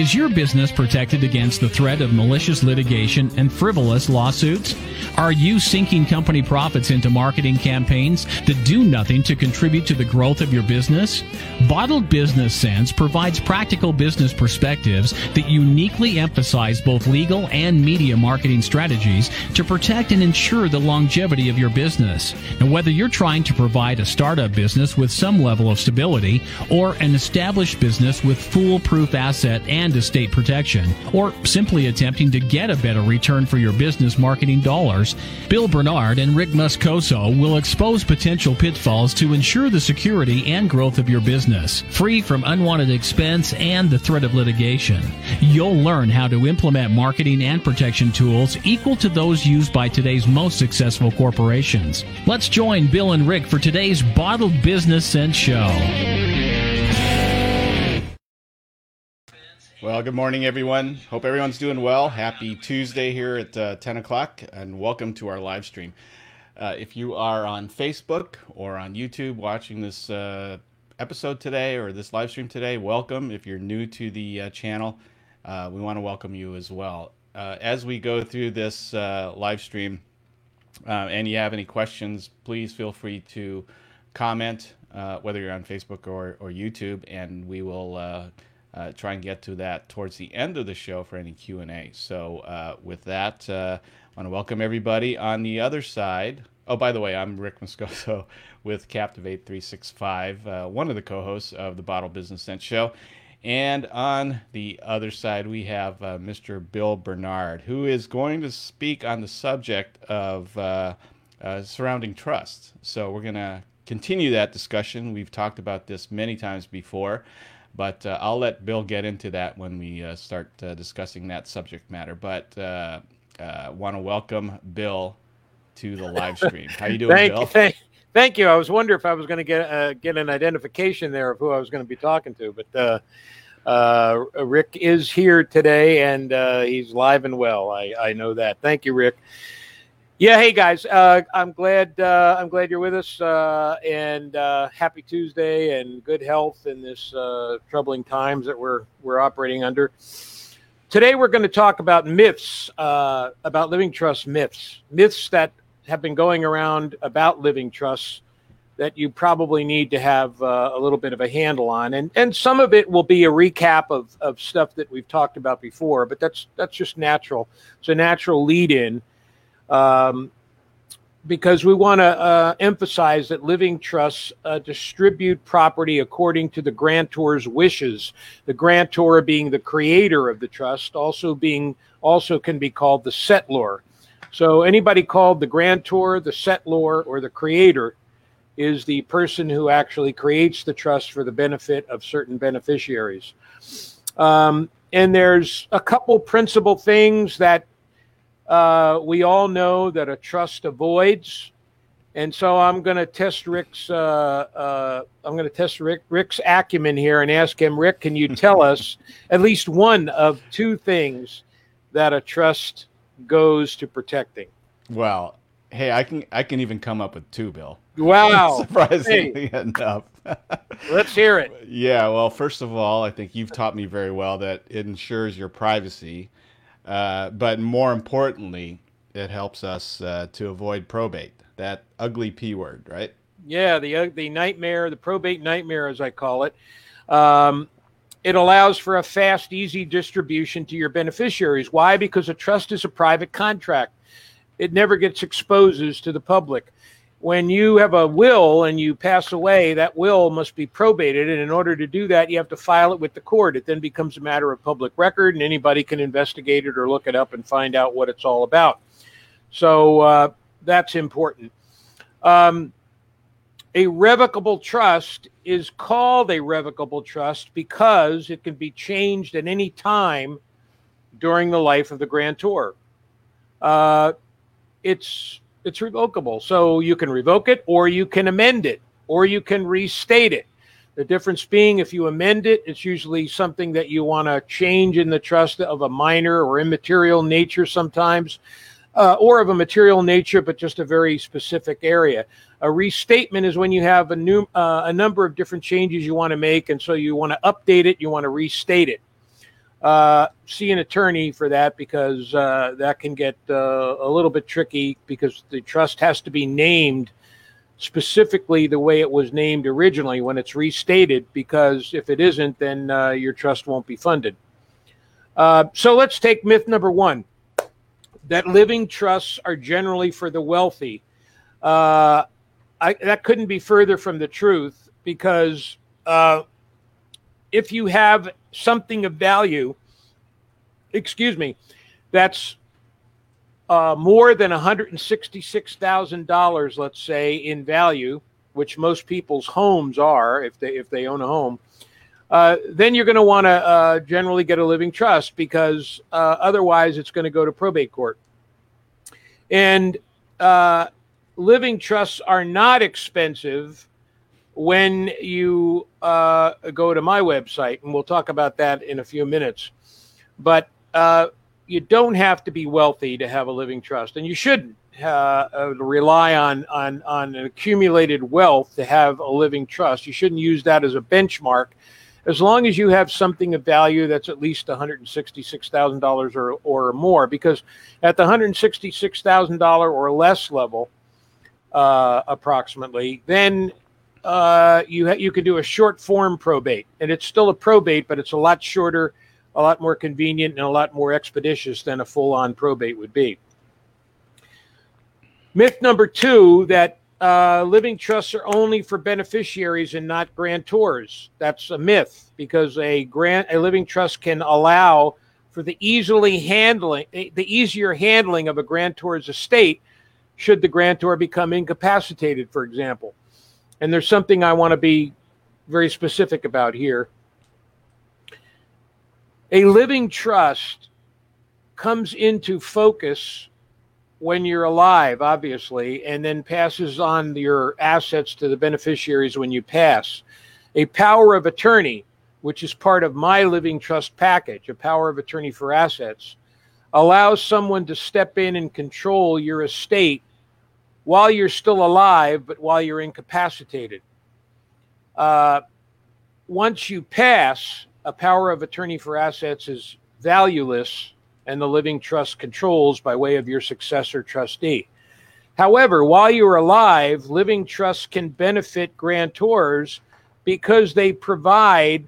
Is your business protected against the threat of malicious litigation and frivolous lawsuits? Are you sinking company profits into marketing campaigns that do nothing to contribute to the growth of your business? Bottled Business Sense provides practical business perspectives that uniquely emphasize both legal and media marketing strategies to protect and ensure the longevity of your business. And whether you're trying to provide a startup business with some level of stability or an established business with foolproof asset and estate protection, or simply attempting to get a better return for your business marketing dollars, Bill Bernard and Rick Muscoso will expose potential pitfalls to ensure the security and growth of your business, free from unwanted expense and the threat of litigation. You'll learn how to implement marketing and protection tools equal to those used by today's most successful corporations. Let's join Bill and Rick for today's Bottled Business Sense show. Well, good morning, everyone. Hope everyone's doing well. Happy Tuesday here at uh, 10 o'clock, and welcome to our live stream. Uh, if you are on Facebook or on YouTube watching this uh, episode today or this live stream today, welcome. If you're new to the uh, channel, uh, we want to welcome you as well. Uh, as we go through this live stream, and you have any questions, please feel free to comment, whether you're on Facebook or, or YouTube, and we will uh, try and get to that towards the end of the show for any q&a so uh, with that uh, i want to welcome everybody on the other side. Oh by the way i'm rick moscoso with captivate 365 uh, one of the co-hosts of the bottle business sense show. And on the other side we have uh, mr bill bernard who is going to speak on the subject of uh, surrounding trust. So we're going to continue that discussion. We've talked about this many times before but uh, I'll let Bill get into that when we uh, start uh, discussing that subject matter. But uh, uh, want to welcome Bill to the live stream. How you doing, thank Bill? Thank, thank you. I was wondering if I was going to get uh, get an identification there of who I was going to be talking to, but Rick is here today and he's live and well. I, I know that. Thank you, Rick. Yeah, hey guys, uh, I'm glad uh, I'm glad you're with us, uh, and uh, happy Tuesday, and good health in this uh, troubling times that we're we're operating under. Today, we're going to talk about myths uh, about living trust myths, myths that have been going around about living trusts that you probably need to have a little bit of a handle on, and and some of it will be a recap of of stuff that we've talked about before, but that's that's just natural. It's a natural lead in um, because we want to uh, emphasize that living trusts uh, distribute property according to the grantor's wishes. The grantor being the creator of the trust, also being also can be called the settlor. So anybody called the grantor, the settlor, or the creator is the person who actually creates the trust for the benefit of certain beneficiaries. Um, and there's a couple principal things that uh, we all know that a trust avoids. And so I'm going to test Rick's. Uh, uh, I'm going to test Rick, Rick's acumen here and ask him, Rick, can you tell us at least one of two things that a trust goes to protecting? Well, hey, I can I can even come up with two, Bill. Wow, surprisingly hey. enough. Let's hear it. Yeah, well, first of all, I think you've taught me very well that it ensures your privacy uh, but more importantly, it helps us uh, to avoid probate, that ugly P word, right? Yeah, the, uh, the nightmare, the probate nightmare, as I call it. Um, it allows for a fast, easy distribution to your beneficiaries. Why? Because a trust is a private contract. It never gets exposed to the public when you have a will and you pass away, that will must be probated. And in order to do that, you have to file it with the court. It then becomes a matter of public record, and anybody can investigate it or look it up and find out what it's all about. So uh, that's important. Um, a revocable trust is called a revocable trust because it can be changed at any time during the life of the grantor. Uh, it's it's revocable. So you can revoke it or you can amend it or you can restate it. The difference being if you amend it, it's usually something that you want to change in the trust of a minor or immaterial nature sometimes, uh, or of a material nature, but just a very specific area. A restatement is when you have a new uh, a number of different changes you want to make, and so you want to update it, you want to restate it. Uh, see an attorney for that because uh, that can get uh, a little bit tricky because the trust has to be named specifically the way it was named originally when it's restated because if it isn't then uh, your trust won't be funded. Uh, so let's take myth number one that living trusts are generally for the wealthy. I, that couldn't be further from the truth because if you have something of value, excuse me, that's uh, more than $166,000, let's say, in value, which most people's homes are if they if they own a home, uh, then you're going to want to uh, generally get a living trust because uh, otherwise it's going to go to probate court. And uh, living trusts are not expensive when you uh, go to my website, and we'll talk about that in a few minutes. But uh, you don't have to be wealthy to have a living trust, and you shouldn't uh, uh rely on, on, on accumulated wealth to have a living trust. You shouldn't use that as a benchmark. As long as you have something of value that's at least $166,000 or, or more, because at the $166,000 or less level, uh, approximately, then uh, you ha- you can do a short form probate, and it's still a probate, but it's a lot shorter, a lot more convenient, and a lot more expeditious than a full on probate would be. Myth number two that uh, living trusts are only for beneficiaries and not grantors. That's a myth because a grant a living trust can allow for the easily handling the easier handling of a grantor's estate should the grantor become incapacitated, for example. And there's something I want to be very specific about here. A living trust comes into focus when you're alive, obviously, and then passes on your assets to the beneficiaries when you pass. A power of attorney, which is part of my living trust package, a power of attorney for assets, allows someone to step in and control your estate while you're still alive, but while you're incapacitated. Uh, once you pass, a power of attorney for assets is valueless and the living trust controls by way of your successor trustee. However, while you're alive, living trusts can benefit grantors because they provide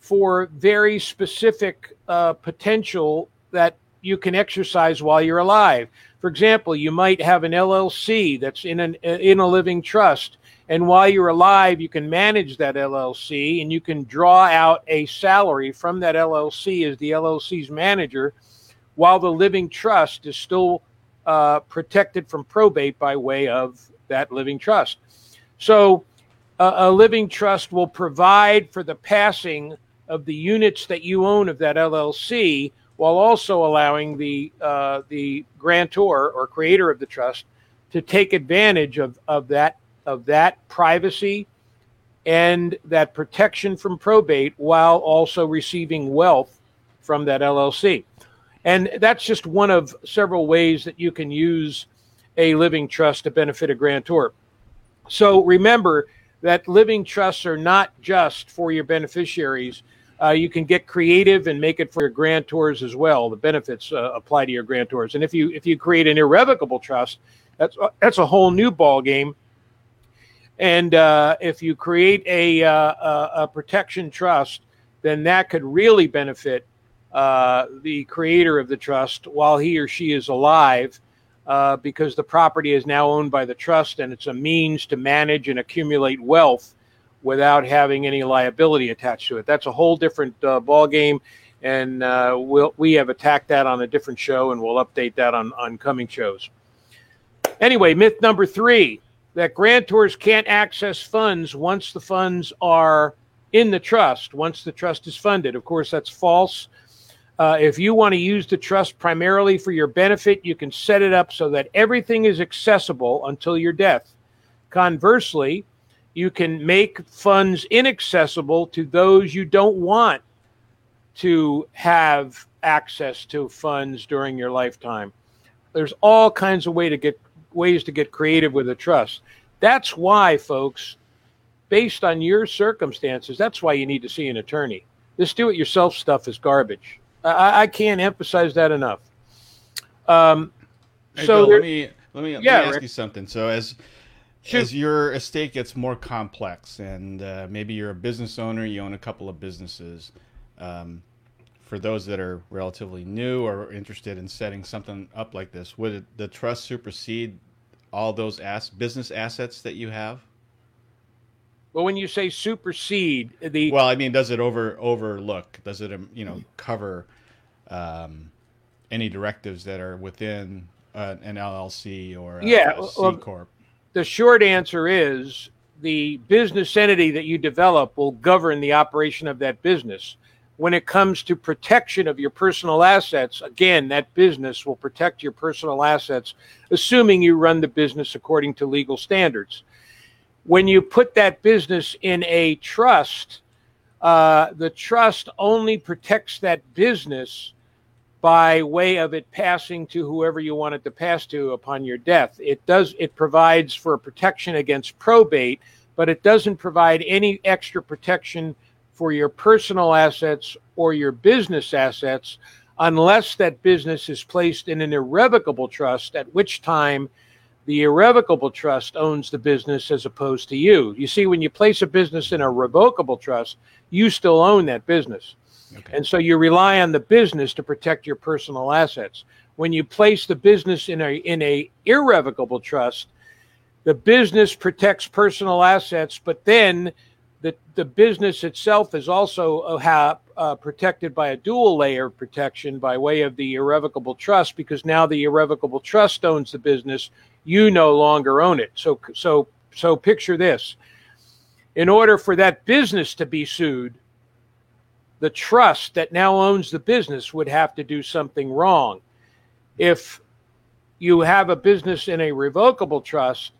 for very specific uh, potential that you can exercise while you're alive. For example, you might have an LLC that's in an in a living trust, and while you're alive, you can manage that LLC and you can draw out a salary from that LLC as the LLC's manager, while the living trust is still uh, protected from probate by way of that living trust. So, uh, a living trust will provide for the passing of the units that you own of that LLC while also allowing the uh, the grantor or creator of the trust to take advantage of, of that of that privacy and that protection from probate while also receiving wealth from that LLC. And that's just one of several ways that you can use a living trust to benefit a grantor. So remember that living trusts are not just for your beneficiaries uh, you can get creative and make it for your grantors as well. The benefits uh, apply to your grantors. And if you if you create an irrevocable trust, that's that's a whole new ball game. And uh, if you create a, uh, a, protection trust, then that could really benefit uh, the creator of the trust while he or she is alive. Uh, because the property is now owned by the trust and it's a means to manage and accumulate wealth without having any liability attached to it. That's a whole different uh, ball game, and uh, we'll, we have attacked that on a different show, and we'll update that on, on coming shows. Anyway, myth number three that grantors can't access funds once the funds are in the trust, once the trust is funded. Of course, that's false. Uh, if you want to use the trust primarily for your benefit, you can set it up so that everything is accessible until your death. Conversely, you can make funds inaccessible to those you don't want to have access to funds during your lifetime. There's all kinds of way to get ways to get creative with a trust. That's why, folks, based on your circumstances, that's why you need to see an attorney. This do-it-yourself stuff is garbage. I, I can't emphasize that enough. Um, Hey, so Bill, there- let me let me, let me ask Rick. you something. So as Shoot. as your estate gets more complex, and uh, maybe you're a business owner, you own a couple of businesses. Um, for those that are relatively new or interested in setting something up like this, would it, the trust supersede all those ass, business assets that you have? well when you say supersede, the Well, I mean, does it over overlook? Does it, um, you know, cover um, any directives that are within uh, an LLC or a, Yeah, well- corp? The short answer is the business entity that you develop will govern the operation of that business. When it comes to protection of your personal assets, again, that business will protect your personal assets, assuming you run the business according to legal standards. When you put that business in a trust, uh, the trust only protects that business by way of it passing to whoever you want it to pass to upon your death. It does it provides for protection against probate, but it doesn't provide any extra protection for your personal assets or your business assets unless that business is placed in an irrevocable trust at which time the irrevocable trust owns the business as opposed to you. You see when you place a business in a revocable trust, you still own that business. Okay. And so you rely on the business to protect your personal assets. When you place the business in a in a irrevocable trust, the business protects personal assets, but then the the business itself is also uh, uh, protected by a dual layer of protection by way of the irrevocable trust, because now the irrevocable trust owns the business. You no longer own it. So so so picture this: in order for that business to be sued, the trust that now owns the business would have to do something wrong. If you have a business in a revocable trust,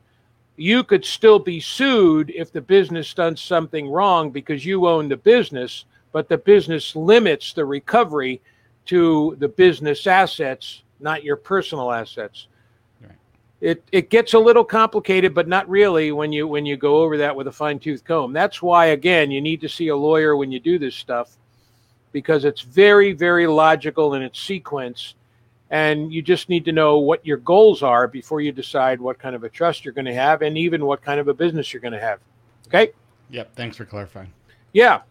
you could still be sued if the business done something wrong because you own the business, but the business limits the recovery to the business assets, not your personal assets. Right. It, it gets a little complicated, but not really when you when you go over that with a fine tooth comb. That's why again you need to see a lawyer when you do this stuff because it's very, very logical in its sequence. And you just need to know what your goals are before you decide what kind of a trust you're going to have and even what kind of a business you're going to have. Okay? Yep. Thanks for clarifying. Yeah.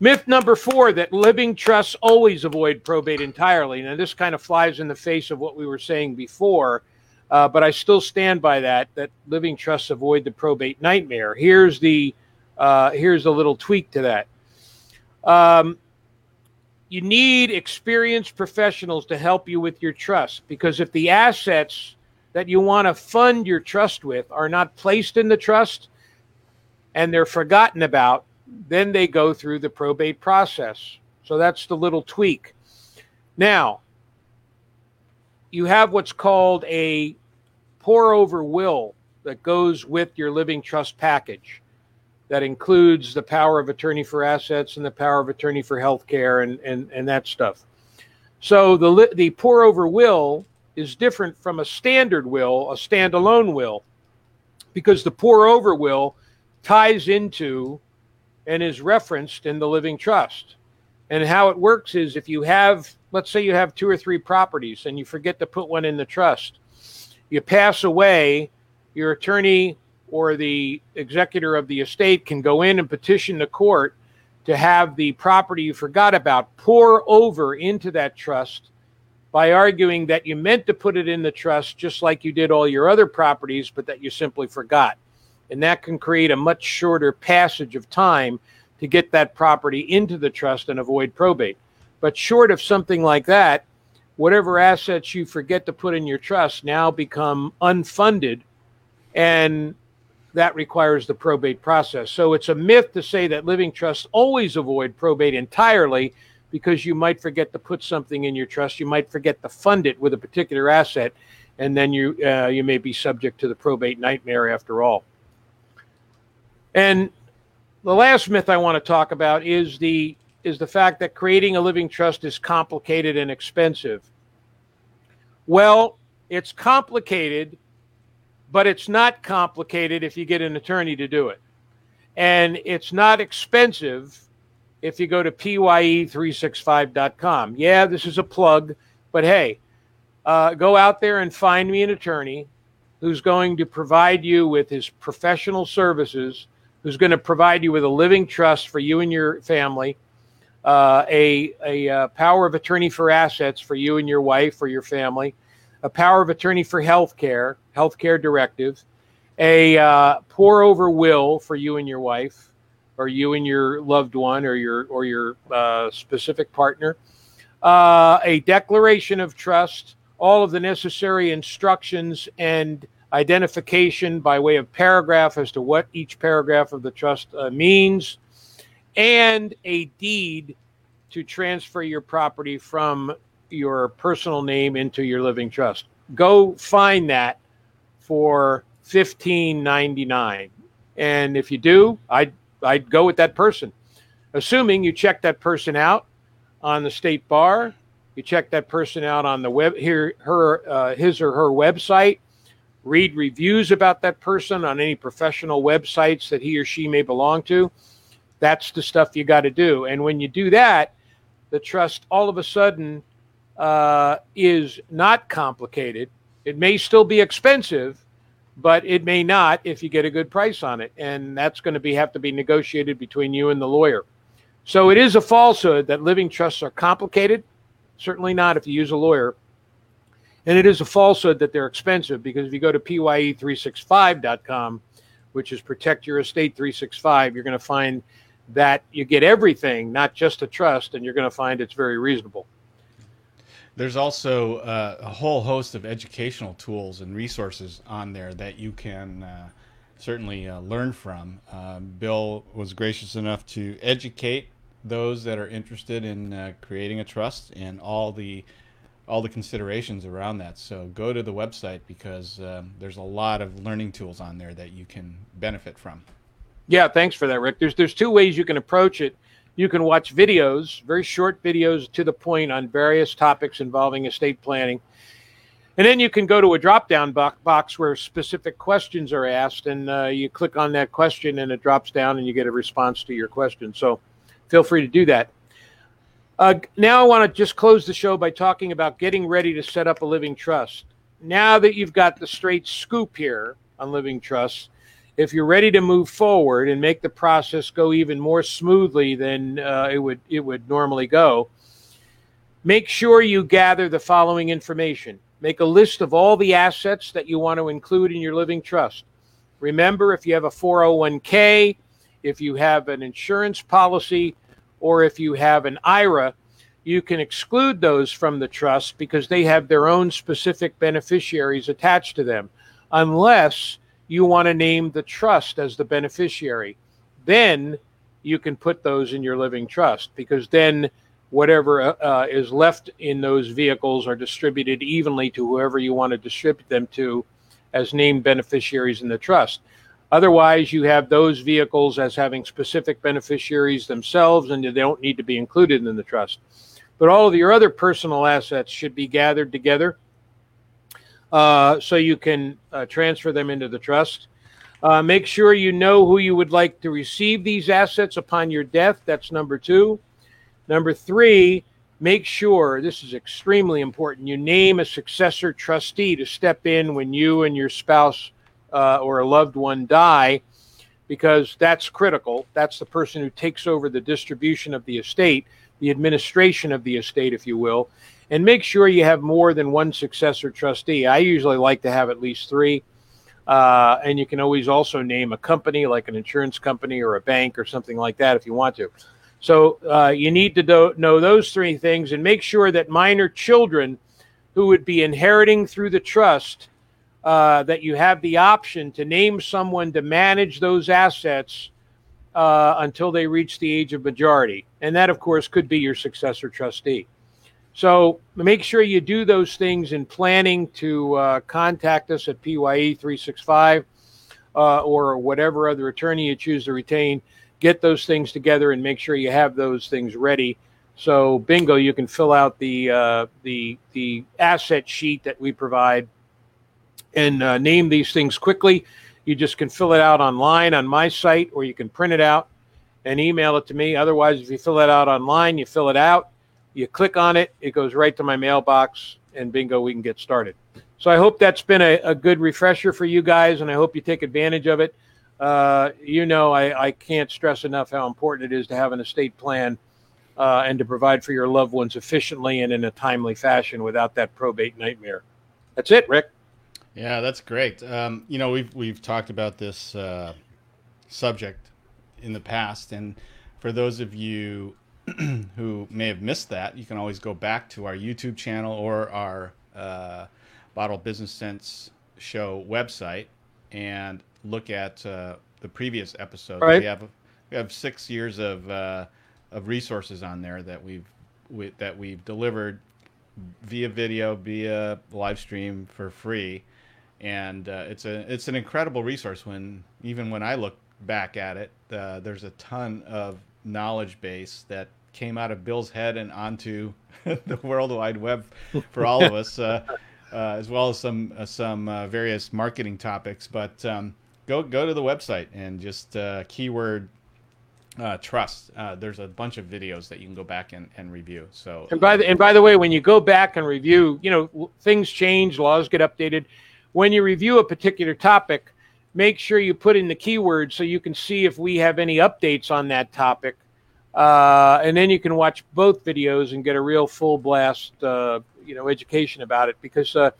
Myth number four that living trusts always avoid probate entirely. Now, this kind of flies in the face of what we were saying before, uh, but I still stand by that, that living trusts avoid the probate nightmare. Here's the, uh, here's a little tweak to that. Um, you need experienced professionals to help you with your trust because if the assets that you want to fund your trust with are not placed in the trust and they're forgotten about, then they go through the probate process. So that's the little tweak. Now, you have what's called a pour over will that goes with your living trust package that includes the power of attorney for assets and the power of attorney for health care and, and, and that stuff. So the, the pour over will is different from a standard will, a standalone will, because the pour over will ties into and is referenced in the living trust. And how it works is if you have, let's say you have two or three properties and you forget to put one in the trust, you pass away, your attorney or the executor of the estate can go in and petition the court to have the property you forgot about pour over into that trust by arguing that you meant to put it in the trust just like you did all your other properties, but that you simply forgot. And that can create a much shorter passage of time to get that property into the trust and avoid probate. But short of something like that, whatever assets you forget to put in your trust now become unfunded and that requires the probate process. So it's a myth to say that living trusts always avoid probate entirely because you might forget to put something in your trust, you might forget to fund it with a particular asset, and then you uh, you may be subject to the probate nightmare after all. And the last myth I want to talk about is the is the fact that creating a living trust is complicated and expensive. Well, it's complicated but it's not complicated if you get an attorney to do it. And it's not expensive if you go to pye365.com. Yeah, this is a plug, but hey, uh, go out there and find me an attorney who's going to provide you with his professional services, who's going to provide you with a living trust for you and your family, uh, a, a, uh, power of attorney for assets for you and your wife or your family, a power of attorney for health care, health care directive, a uh, pour over will for you and your wife, or you and your loved one, or your or your uh, specific partner, uh, a declaration of trust, all of the necessary instructions and identification by way of paragraph as to what each paragraph of the trust uh, means, and a deed to transfer your property from your personal name into your living trust. Go find that for fifteen ninety nine, and if you do, I'd I'd go with that person, assuming you check that person out on the state bar, you check that person out on the web here her uh, his or her website read reviews about that person on any professional websites that he or she may belong to. That's the stuff you got to do. And when you do that, the trust all of a sudden uh, is not complicated. It may still be expensive, but it may not if you get a good price on it. And that's going to be have to be negotiated between you and the lawyer. So it is a falsehood that living trusts are complicated. Certainly not if you use a lawyer. And it is a falsehood that they're expensive because if you go to PYE365.com, which is Protect Your Estate 365, you're going to find that you get everything, not just a trust, and you're going to find it's very reasonable. There's also uh, a whole host of educational tools and resources on there that you can uh, certainly uh, learn from. Um, Bill was gracious enough to educate those that are interested in uh, creating a trust and all the all the considerations around that. So go to the website because um, there's a lot of learning tools on there that you can benefit from. Yeah, thanks for that, Rick. There's there's two ways you can approach it. You can watch videos, very short videos to the point on various topics involving estate planning. And then you can go to a drop down box where specific questions are asked, and uh, you click on that question, and it drops down, and you get a response to your question. So feel free to do that. Uh, now I want to just close the show by talking about getting ready to set up a living trust. Now that you've got the straight scoop here on living trusts, if you're ready to move forward and make the process go even more smoothly than uh, it would it would normally go, make sure you gather the following information. Make a list of all the assets that you want to include in your living trust. Remember, if you have a 401k, if you have an insurance policy, or if you have an IRA, you can exclude those from the trust because they have their own specific beneficiaries attached to them, unless you want to name the trust as the beneficiary. Then you can put those in your living trust because then whatever uh, uh is left in those vehicles are distributed evenly to whoever you want to distribute them to as named beneficiaries in the trust. Otherwise, you have those vehicles as having specific beneficiaries themselves, and they don't need to be included in the trust. But all of your other personal assets should be gathered together uh, so you can uh, transfer them into the trust. Uh, make sure you know who you would like to receive these assets upon your death. That's number two. Number three, make sure this is extremely important you name a successor trustee to step in when you and your spouse uh, or a loved one die, because that's critical. That's the person who takes over the distribution of the estate, the administration of the estate, if you will. And make sure you have more than one successor trustee. I usually like to have at least three. Uh, and you can always also name a company like an insurance company or a bank or something like that if you want to. So uh, you need to do- know those three things and make sure that minor children who would be inheriting through the trust uh, that you have the option to name someone to manage those assets uh, until they reach the age of majority. And that, of course, could be your successor trustee. So make sure you do those things in planning to uh, contact us at PYE 365 uh, or whatever other attorney you choose to retain. Get those things together and make sure you have those things ready. So, bingo, you can fill out the uh, the the asset sheet that we provide and uh, name these things quickly. You just can fill it out online on my site, or you can print it out and email it to me. Otherwise, if you fill it out online, you fill it out, you click on it, it goes right to my mailbox, and bingo, we can get started. So I hope that's been a, a good refresher for you guys, and I hope you take advantage of it. Uh, you know, I, I can't stress enough how important it is to have an estate plan uh, and to provide for your loved ones efficiently and in a timely fashion without that probate nightmare. That's it, Rick. Yeah, that's great. Um, you know, we've we've talked about this uh, subject in the past, and for those of you who may have missed that, you can always go back to our YouTube channel or our uh, Bottle Business Sense show website and look at uh, the previous episode. Right. We have we have six years of uh, of resources on there that we've we, that we've delivered via video, via live stream for free, and uh, it's a it's an incredible resource. When even when I look back at it, uh, there's a ton of knowledge base that came out of Bill's head and onto the World Wide Web for all of us, uh, uh, as well as some uh, some uh, various marketing topics. But um, go go to the website and just keyword uh, trust. Uh, there's a bunch of videos that you can go back and, and review. So And by the and by the way, when you go back and review, you know things change, laws get updated. When you review a particular topic, make sure you put in the keywords so you can see if we have any updates on that topic, uh, and then you can watch both videos and get a real full blast, uh, you know, education about it because. Uh,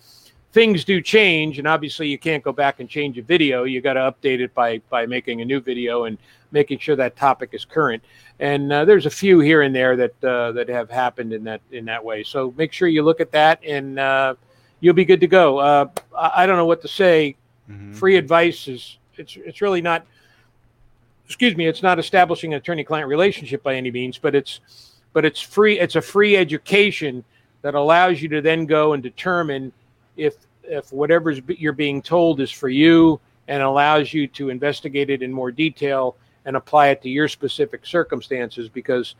Things do change, and obviously you can't go back and change a video. You got to update it by by making a new video and making sure that topic is current and uh, there's a few here and there that uh, that have happened in that in that way. So make sure you look at that, and uh, you'll be good to go. Uh, I, don't know what to say. Mhm. Free advice is it's it's really not. Excuse me, it's not establishing an attorney-client relationship by any means, but it's but it's free. It's a free education that allows you to then go and determine if if whatever's be- you're being told is for you, and allows you to investigate it in more detail and apply it to your specific circumstances because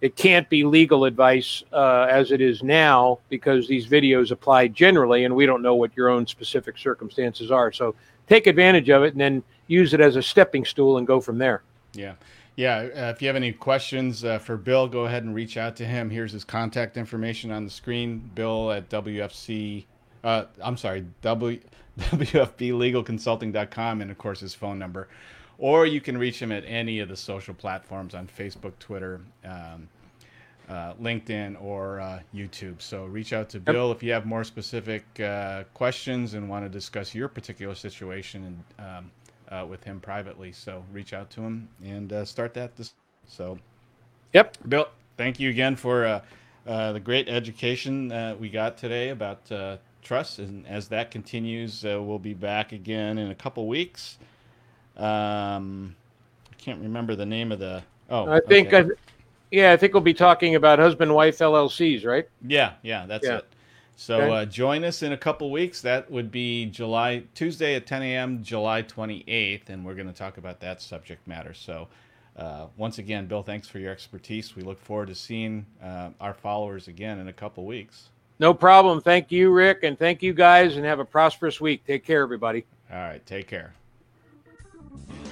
it can't be legal advice uh, as it is now because these videos apply generally and we don't know what your own specific circumstances are. So take advantage of it and then use it as a stepping stool and go from there. Yeah. Yeah. Uh, if you have any questions uh, for Bill, go ahead and reach out to him. Here's his contact information on the screen. Bill at WFC, uh, I'm sorry, w, WFBLegalConsulting.com, and of course his phone number. Or you can reach him at any of the social platforms on Facebook, Twitter, um, uh, LinkedIn, or uh, YouTube. So reach out to Bill if you have more specific uh, questions and want to discuss your particular situation and um, uh, with him privately. So reach out to him and uh, start that. This so, Yep. Bill, thank you again for uh, uh, the great education uh, we got today about uh, trust. And as that continues, uh, we'll be back again in a couple weeks. Um, I can't remember the name of the. Oh, I think, okay. I, yeah, I think we'll be talking about husband wife LLCs, right? Yeah, yeah, that's Yeah. it. So Okay. uh, join us in a couple weeks. That would be July Tuesday at 10 a.m. July 28th, and we're going to talk about that subject matter. So uh, once again, Bill, thanks for your expertise. We look forward to seeing uh, our followers again in a couple weeks. No problem. Thank you, Rick, and thank you guys, and have a prosperous week. Take care, everybody. All right, take care. Yeah.